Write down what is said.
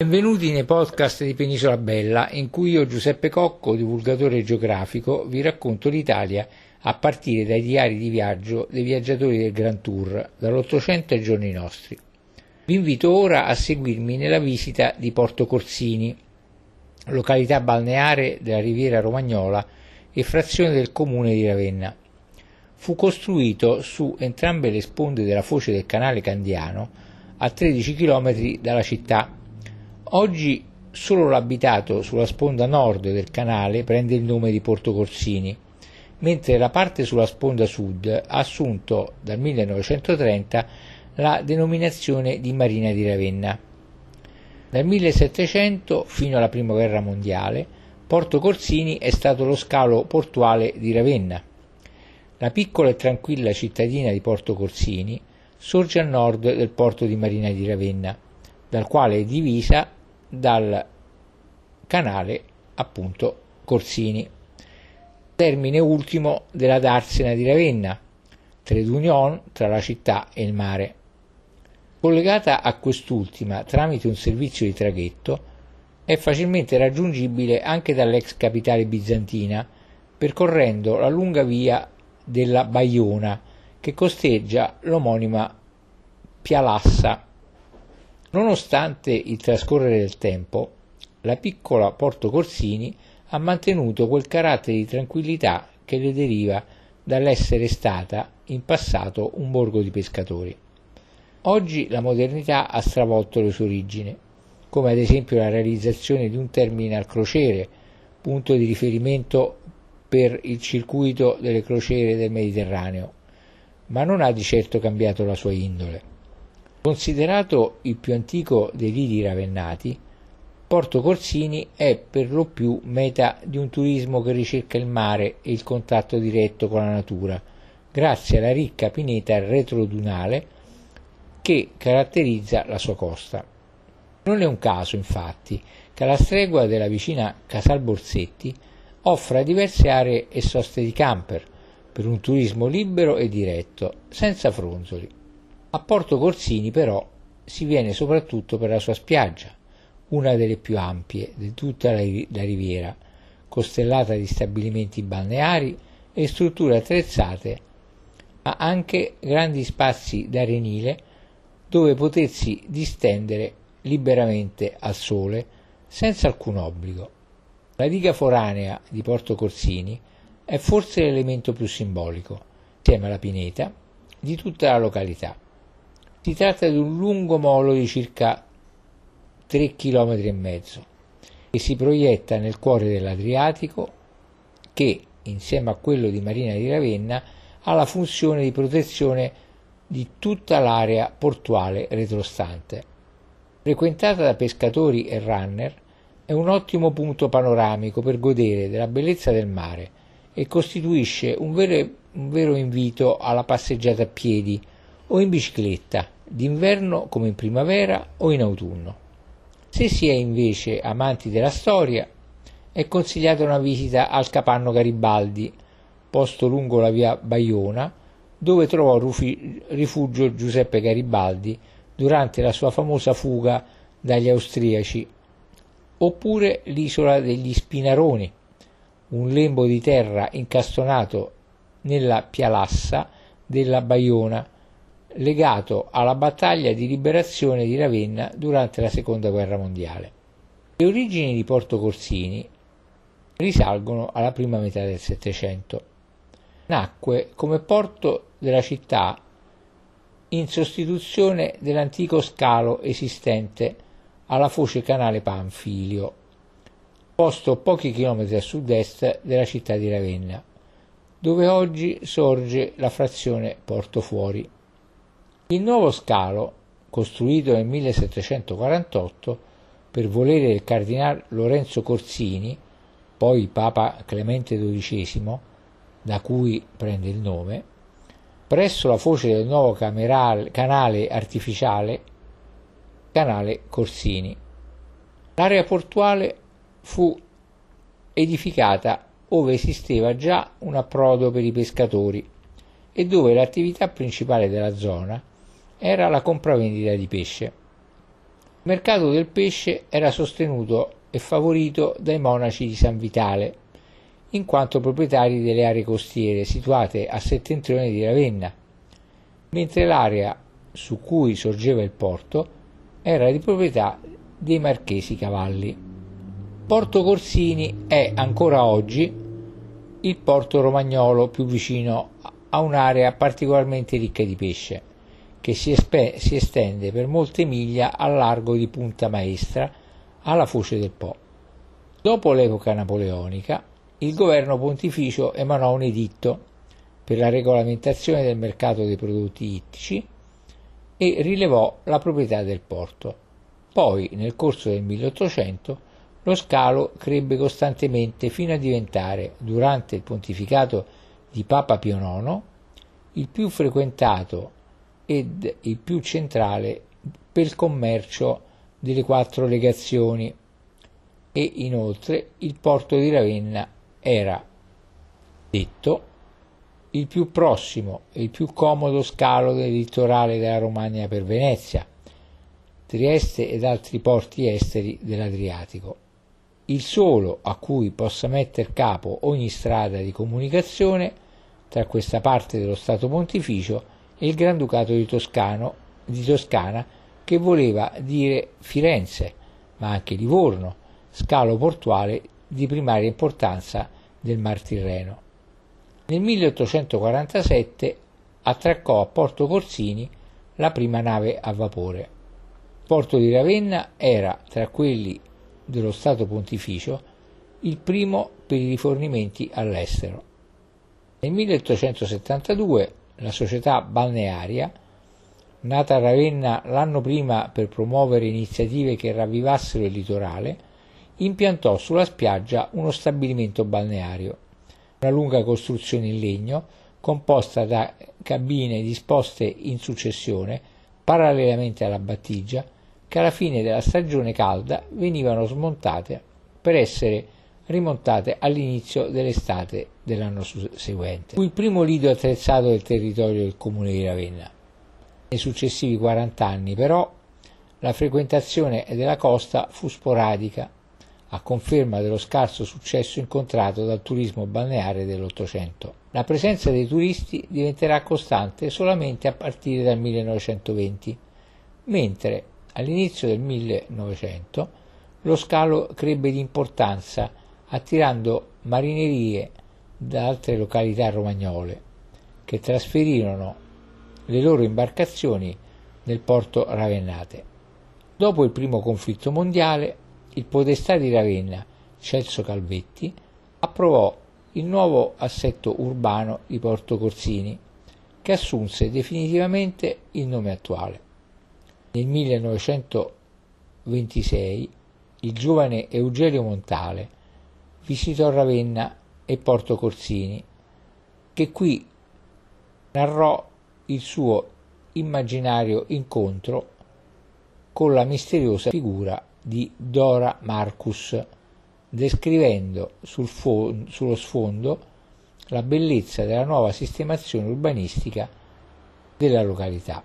Benvenuti nei podcast di Penisola Bella, in cui io, Giuseppe Cocco, divulgatore geografico, vi racconto l'Italia a partire dai diari di viaggio dei viaggiatori del Grand Tour, dall'Ottocento ai giorni nostri. Vi invito ora a seguirmi nella visita di Porto Corsini, località balneare della riviera romagnola e frazione del comune di Ravenna. Fu costruito su entrambe le sponde della foce del canale Candiano, a 13 km dalla città Oggi solo l'abitato sulla sponda nord del canale prende il nome di Porto Corsini, mentre la parte sulla sponda sud ha assunto dal 1930 la denominazione di Marina di Ravenna. Dal 1700 fino alla Prima Guerra Mondiale, Porto Corsini è stato lo scalo portuale di Ravenna. La piccola e tranquilla cittadina di Porto Corsini sorge a nord del porto di Marina di Ravenna, dal quale è divisa dal canale appunto Corsini. Termine ultimo della Darsena di Ravenna, trade tra la città e il mare. Collegata a quest'ultima tramite un servizio di traghetto, è facilmente raggiungibile anche dall'ex capitale bizantina, percorrendo la lunga via della Baiona che costeggia l'omonima Pialassa Nonostante il trascorrere del tempo, la piccola Porto Corsini ha mantenuto quel carattere di tranquillità che le deriva dall'essere stata in passato un borgo di pescatori. Oggi la modernità ha stravolto le sue origini, come ad esempio la realizzazione di un terminal crociere, punto di riferimento per il circuito delle crociere del Mediterraneo, ma non ha di certo cambiato la sua indole. Considerato il più antico dei lidi ravennati, Porto Corsini è per lo più meta di un turismo che ricerca il mare e il contatto diretto con la natura, grazie alla ricca pineta retrodunale che caratterizza la sua costa. Non è un caso, infatti, che alla stregua della vicina Casal Borsetti offra diverse aree e soste di camper per un turismo libero e diretto, senza fronzoli. A Porto Corsini però si viene soprattutto per la sua spiaggia, una delle più ampie di tutta la riviera, costellata di stabilimenti balneari e strutture attrezzate, ma anche grandi spazi d'arenile dove potersi distendere liberamente al sole senza alcun obbligo. La diga foranea di Porto Corsini è forse l'elemento più simbolico, insieme alla pineta, di tutta la località. Si tratta di un lungo molo di circa 3 km e mezzo che si proietta nel cuore dell'Adriatico che, insieme a quello di Marina di Ravenna, ha la funzione di protezione di tutta l'area portuale retrostante. Frequentata da pescatori e runner, è un ottimo punto panoramico per godere della bellezza del mare e costituisce un vero, un vero invito alla passeggiata a piedi o in bicicletta, d'inverno come in primavera o in autunno. Se si è invece amanti della storia, è consigliata una visita al Capanno Garibaldi, posto lungo la via Baiona, dove trovò rifugio Giuseppe Garibaldi durante la sua famosa fuga dagli austriaci, oppure l'isola degli Spinaroni, un lembo di terra incastonato nella pialassa della Baiona, legato alla battaglia di liberazione di Ravenna durante la seconda guerra mondiale. Le origini di Porto Corsini risalgono alla prima metà del Settecento. Nacque come porto della città in sostituzione dell'antico scalo esistente alla foce canale Panfilio, posto pochi chilometri a sud-est della città di Ravenna, dove oggi sorge la frazione Porto Fuori. Il nuovo scalo, costruito nel 1748 per volere del cardinale Lorenzo Corsini, poi Papa Clemente XII, da cui prende il nome, presso la foce del nuovo camerale, canale artificiale Canale Corsini. L'area portuale fu edificata ove esisteva già un approdo per i pescatori e dove l'attività principale della zona era la compravendita di pesce. Il mercato del pesce era sostenuto e favorito dai monaci di San Vitale, in quanto proprietari delle aree costiere situate a settentrione di Ravenna, mentre l'area su cui sorgeva il porto era di proprietà dei Marchesi Cavalli. Porto Corsini è ancora oggi il porto romagnolo più vicino a un'area particolarmente ricca di pesce, che si, espe- si estende per molte miglia al largo di Punta Maestra alla foce del Po. Dopo l'epoca napoleonica, il governo pontificio emanò un editto per la regolamentazione del mercato dei prodotti ittici e rilevò la proprietà del porto. Poi, nel corso del 1800, lo scalo crebbe costantemente fino a diventare, durante il pontificato di Papa Pio IX, il più frequentato ed il più centrale per il commercio delle quattro legazioni e inoltre il porto di Ravenna era detto il più prossimo e il più comodo scalo del litorale della Romagna per Venezia, Trieste ed altri porti esteri dell'Adriatico. Il solo a cui possa metter capo ogni strada di comunicazione tra questa parte dello Stato Pontificio e il Granducato di, Toscano, di Toscana, che voleva dire Firenze, ma anche Livorno, scalo portuale di primaria importanza del Mar Tirreno. Nel 1847 attraccò a Porto Corsini la prima nave a vapore. Porto di Ravenna era, tra quelli dello Stato Pontificio, il primo per i rifornimenti all'estero. Nel 1872 la società balnearia, nata a Ravenna l'anno prima per promuovere iniziative che ravvivassero il litorale, impiantò sulla spiaggia uno stabilimento balneario una lunga costruzione in legno composta da cabine disposte in successione parallelamente alla battigia che alla fine della stagione calda venivano smontate per essere rimontate all'inizio dell'estate dell'anno seguente. Fu il primo lido attrezzato del territorio del comune di Ravenna. Nei successivi 40 anni però la frequentazione della costa fu sporadica a conferma dello scarso successo incontrato dal turismo balneare dell'Ottocento. La presenza dei turisti diventerà costante solamente a partire dal 1920, mentre all'inizio del 1900 lo scalo crebbe di importanza attirando marinerie da altre località romagnole che trasferirono le loro imbarcazioni nel porto Ravennate. Dopo il primo conflitto mondiale il podestà di Ravenna, Celso Calvetti, approvò il nuovo assetto urbano di Porto Corsini, che assunse definitivamente il nome attuale. Nel 1926 il giovane Eugenio Montale visitò Ravenna e Porto Corsini, che qui narrò il suo immaginario incontro con la misteriosa figura di Dora Marcus, descrivendo sul fo- sullo sfondo la bellezza della nuova sistemazione urbanistica della località.